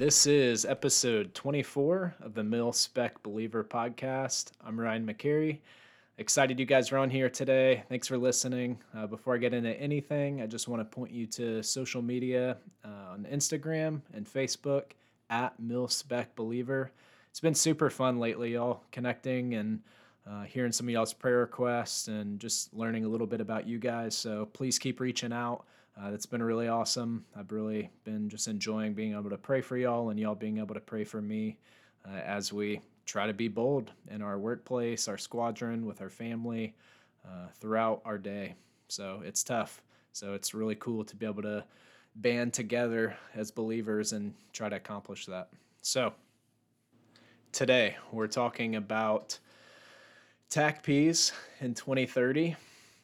This is episode 24 of the Mil Spec Believer podcast. I'm Ryan McCary. Excited you guys are on here today. Thanks for listening. Uh, before I get into anything, I just want to point you to social media uh, on Instagram and Facebook at Mil Spec Believer. It's been super fun lately, y'all, connecting and uh, hearing some of y'all's prayer requests and just learning a little bit about you guys. So please keep reaching out. Uh, that's been really awesome. I've really been just enjoying being able to pray for y'all and y'all being able to pray for me uh, as we try to be bold in our workplace, our squadron, with our family, uh, throughout our day. So it's tough. So it's really cool to be able to band together as believers and try to accomplish that. So today we're talking about TACPs in 2030.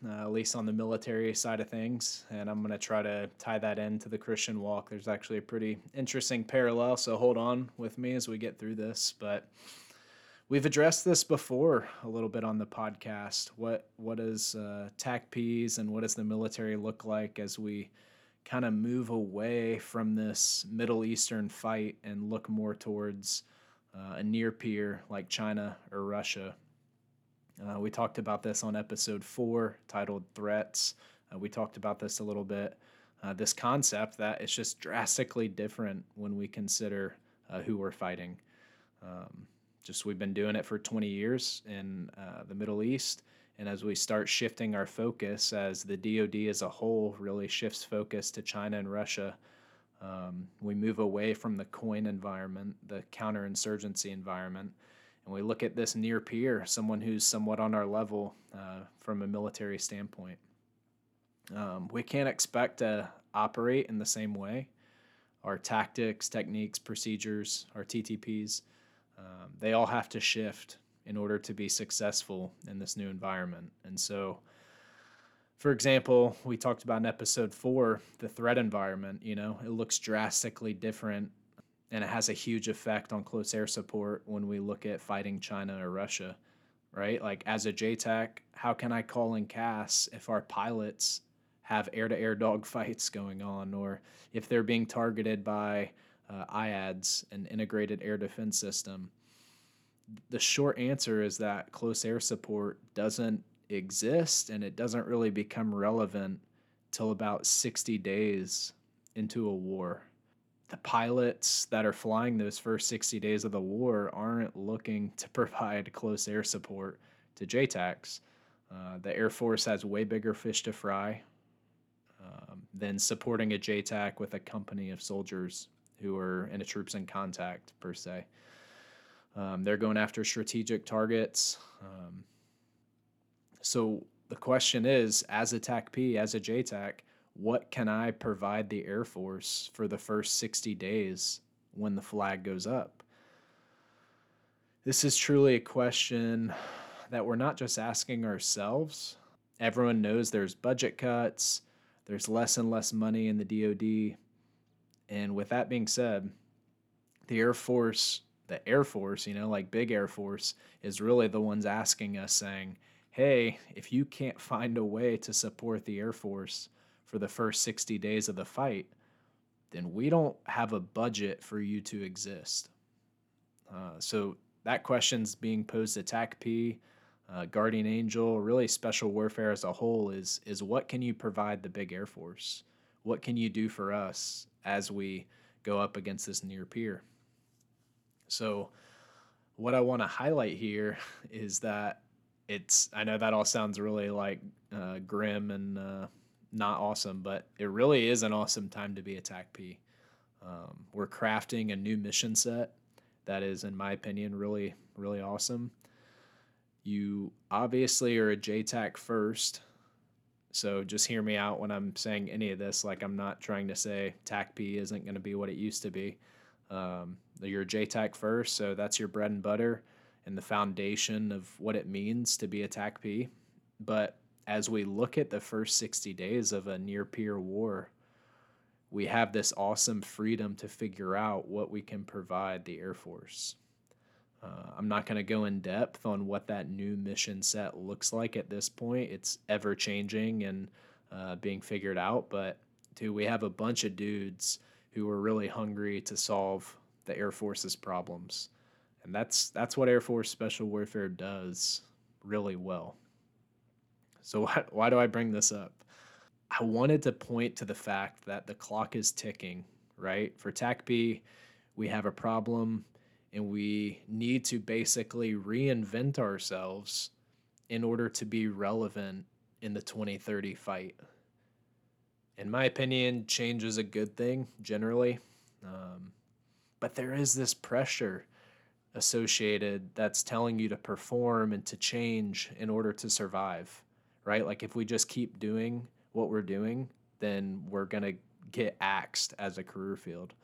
Uh, at least on the military side of things. And I'm going to try to tie that into the Christian walk. There's actually a pretty interesting parallel, so hold on with me as we get through this. But We've addressed this before a little bit on the podcast. What what does uh, TACPs and what does the military look like as we kind of move away from this Middle Eastern fight and look more towards uh, a near peer like China or Russia? Uh, we talked about this on episode four, titled "Threats." Uh, we talked about this a little bit. Uh, this concept that it's just drastically different when we consider uh, who we're fighting. Um, just we've been doing it for 20 years in uh, the Middle East. And as we start shifting our focus, as the DoD as a whole really shifts focus to China and Russia, um, we move away from the COIN environment, the counterinsurgency environment, and we look at this near peer, someone who's somewhat on our level uh, from a military standpoint. Um, we can't expect to operate in the same way. Our tactics, techniques, procedures, our TTPs, um, they all have to shift in order to be successful in this new environment. And so, for example, we talked about in episode four the threat environment. You know, it looks drastically different and it has a huge effect on close air support when we look at fighting China or Russia, right? Like, as a JTAC, how can I call in CAS if our pilots have air to air dogfights going on or if they're being targeted by uh, IADS, an integrated air defense system? The short answer is that close air support doesn't exist and it doesn't really become relevant till about 60 days into a war. The pilots that are flying those first 60 days of the war aren't looking to provide close air support to JTACs. Uh, the Air Force has way bigger fish to fry um, than supporting a JTAC with a company of soldiers who are in a troops in contact per se. Um, they're going after strategic targets. Um, so the question is, as a TACP, as a JTAC, what can I provide the Air Force for the first 60 days when the flag goes up? This is truly a question that we're not just asking ourselves. Everyone knows there's budget cuts, there's less and less money in the DoD. And with that being said, the Air Force, the Air Force, you know, like big Air Force, is really the ones asking us, saying, hey, if you can't find a way to support the Air Force for the first 60 days of the fight, then we don't have a budget for you to exist. Uh, so that question's being posed to TACP, uh, Guardian Angel, really special warfare as a whole is is what can you provide the big Air Force? What can you do for us as we go up against this near peer? So, what I want to highlight here is that it's, I know that all sounds really like uh, grim and uh, not awesome, but it really is an awesome time to be a TACP. Um, we're crafting a new mission set that is, in my opinion, really, really awesome. You obviously are a JTAC first, so just hear me out when I'm saying any of this. Like I'm not trying to say TACP isn't going to be what it used to be. Um, you're a JTAC first, so that's your bread and butter and the foundation of what it means to be a TACP. But as we look at the first 60 days of a near peer war, we have this awesome freedom to figure out what we can provide the Air Force. Uh, I'm not going to go in depth on what that new mission set looks like at this point. It's ever changing and uh, being figured out. But dude, we have a bunch of dudes who are really hungry to solve the Air Force's problems. And that's that's what Air Force Special Warfare does really well. So why, why do I bring this up? I wanted to point to the fact that the clock is ticking, right? For TACP, we have a problem and we need to basically reinvent ourselves in order to be relevant in the 2030 fight. In my opinion, change is a good thing generally. Um, but there is this pressure associated that's telling you to perform and to change in order to survive, right? Like if we just keep doing what we're doing, then we're to get axed as a career field.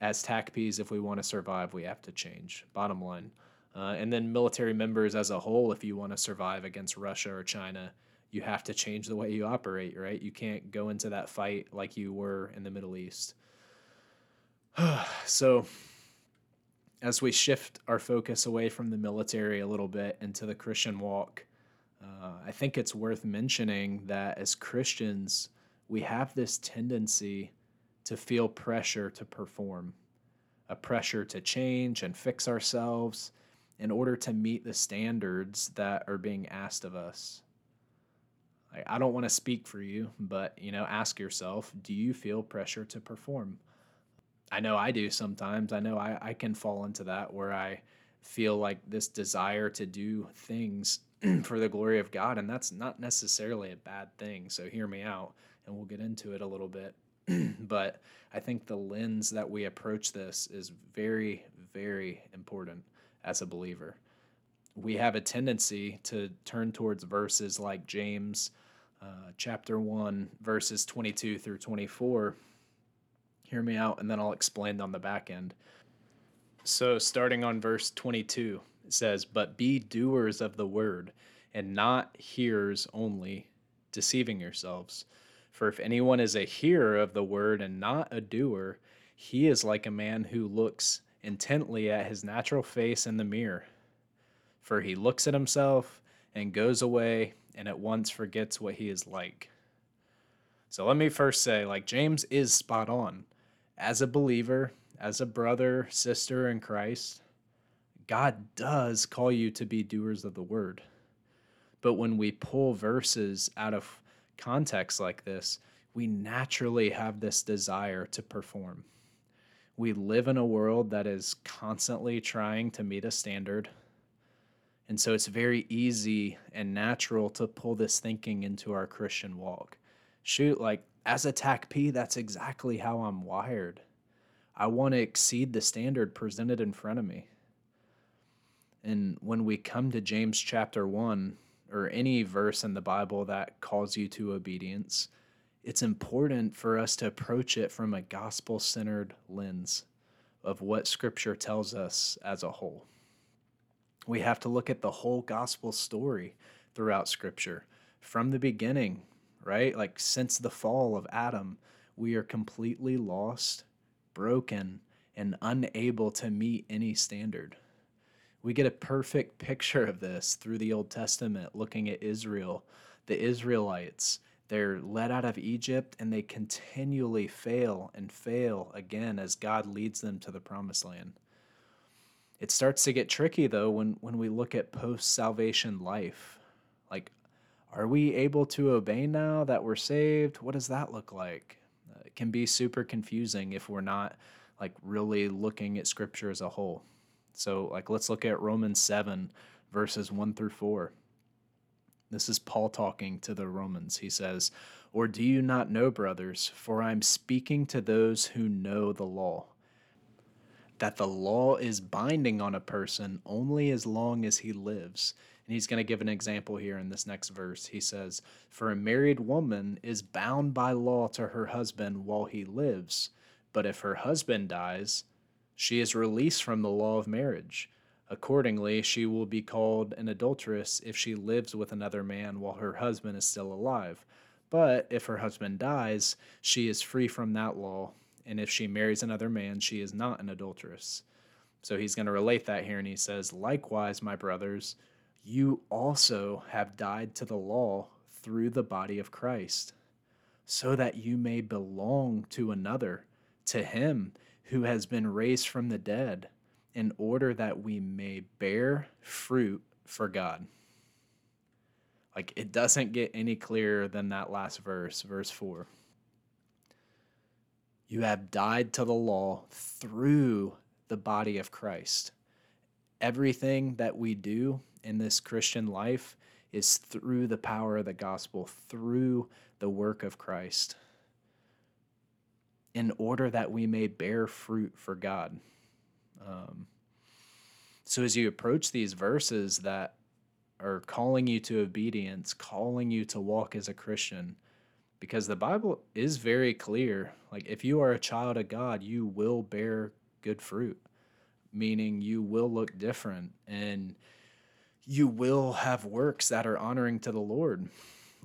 As TACPs, if we want to survive, we have to change. Bottom line. Uh, and then military members as a whole, if you want to survive against Russia or China, you have to change the way you operate, right? You can't go into that fight like you were in the Middle East. so, as we shift our focus away from the military a little bit into the Christian walk, uh, I think it's worth mentioning that as Christians, we have this tendency to feel pressure to perform, a pressure to change and fix ourselves in order to meet the standards that are being asked of us. I don't want to speak for you, but you know, ask yourself, do you feel pressure to perform? I know I do sometimes. I know I, I can fall into that where I feel like this desire to do things for the glory of God, and that's not necessarily a bad thing. So hear me out, and we'll get into it a little bit. but I think the lens that we approach this is very, very important as a believer. We have a tendency to turn towards verses like James uh, chapter 1, verses 22 through 24. Hear me out, and then I'll explain on the back end. So, starting on verse 22, it says, But be doers of the word, and not hearers only, deceiving yourselves. For if anyone is a hearer of the word and not a doer, he is like a man who looks intently at his natural face in the mirror. For he looks at himself and goes away and at once forgets what he is like. So let me first say, like, James is spot on. As a believer, as a brother, sister in Christ, God does call you to be doers of the word. But when we pull verses out of context like this, we naturally have this desire to perform. We live in a world that is constantly trying to meet a standard. And so it's very easy and natural to pull this thinking into our Christian walk. Shoot, like as a TACP, that's exactly how I'm wired. I want to exceed the standard presented in front of me. And when we come to James chapter 1, or any verse in the Bible that calls you to obedience, it's important for us to approach it from a gospel centered lens of what Scripture tells us as a whole. We have to look at the whole gospel story throughout Scripture from the beginning, right? Like since the fall of Adam, we are completely lost, broken, and unable to meet any standard. We get a perfect picture of this through the Old Testament, looking at Israel, the Israelites. They're led out of Egypt and they continually fail and fail again as God leads them to the promised land. It starts to get tricky though when, when we look at post salvation life. Like, are we able to obey now that we're saved? What does that look like? Uh, it can be super confusing if we're not like really looking at scripture as a whole. So, like, let's look at Romans 7, verses 1 through 4. This is Paul talking to the Romans. He says, Or do you not know, brothers, for I am speaking to those who know the law, that the law is binding on a person only as long as he lives. And he's going to give an example here in this next verse. He says, For a married woman is bound by law to her husband while he lives, but if her husband dies, she is released from the law of marriage. Accordingly, she will be called an adulteress if she lives with another man while her husband is still alive. But if her husband dies, she is free from that law, and if she marries another man, she is not an adulteress. So he's going to relate that here, and he says, Likewise, my brothers, you also have died to the law through the body of Christ, so that you may belong to another, to him who has been raised from the dead in order that we may bear fruit for God. Like it doesn't get any clearer than that last verse, verse 4. You have died to the law through the body of Christ. Everything that we do in this Christian life is through the power of the gospel, through the work of Christ, in order that we may bear fruit for God. Um, so, as you approach these verses that are calling you to obedience, calling you to walk as a Christian, because the Bible is very clear. Like, if you are a child of God, you will bear good fruit, meaning you will look different and you will have works that are honoring to the Lord.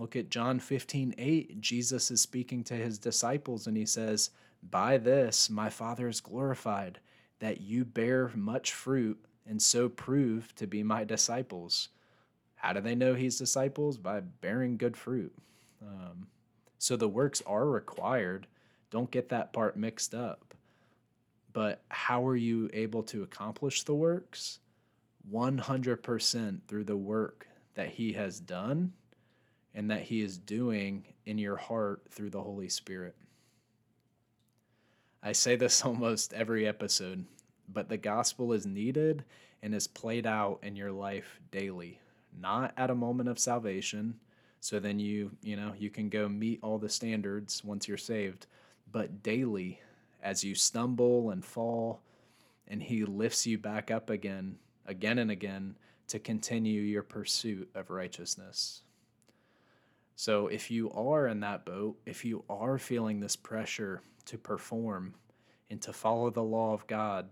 Look at John 15, 8. Jesus is speaking to his disciples and he says, By this my Father is glorified, that you bear much fruit and so prove to be my disciples. How do they know he's disciples? By bearing good fruit. Um, so the works are required. Don't get that part mixed up. But how are you able to accomplish the works? 100% through the work that he has done and that he is doing in your heart through the Holy Spirit. I say this almost every episode but the gospel is needed and is played out in your life daily, not at a moment of salvation. So then you, you know, you can go meet all the standards once you're saved, but daily as you stumble and fall and he lifts you back up again, again and again to continue your pursuit of righteousness. So if you are in that boat, if you are feeling this pressure to perform and to follow the law of God,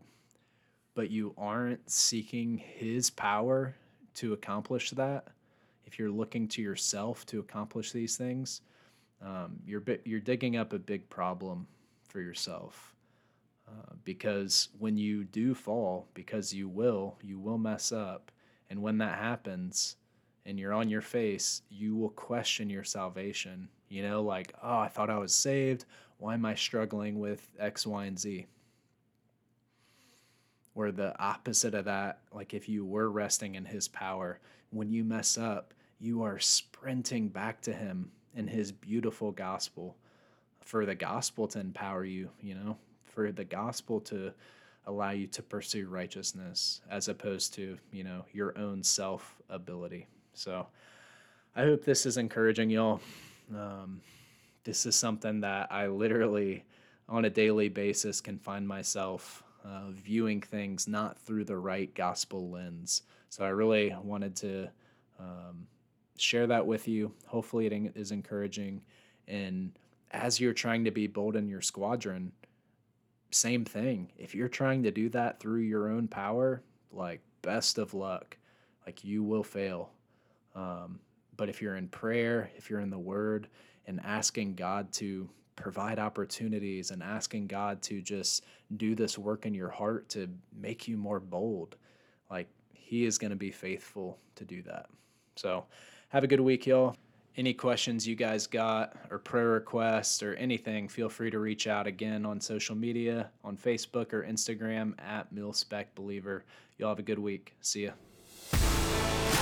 but you aren't seeking His power to accomplish that, if you're looking to yourself to accomplish these things, um, you're you're digging up a big problem for yourself. Uh, because when you do fall, because you will, you will mess up, and when that happens, and you're on your face, you will question your salvation. You know, like, oh, I thought I was saved. Why am I struggling with X, Y, and Z? or the opposite of that like if you were resting in his power when you mess up you are sprinting back to him and his beautiful gospel for the gospel to empower you you know for the gospel to allow you to pursue righteousness as opposed to you know your own self ability so i hope this is encouraging y'all um, this is something that i literally on a daily basis can find myself uh, viewing things not through the right gospel lens. So I really wanted to um, share that with you. Hopefully, it is encouraging. And as you're trying to be bold in your squadron, same thing. If you're trying to do that through your own power, like best of luck. Like you will fail. Um, but if you're in prayer, if you're in the Word, and asking God to provide opportunities and asking God to just do this work in your heart to make you more bold. Like He is going to be faithful to do that. So, have a good week, y'all. Any questions you guys got, or prayer requests, or anything, feel free to reach out again on social media on Facebook or Instagram at MilSpecBeliever. Y'all have a good week. See ya.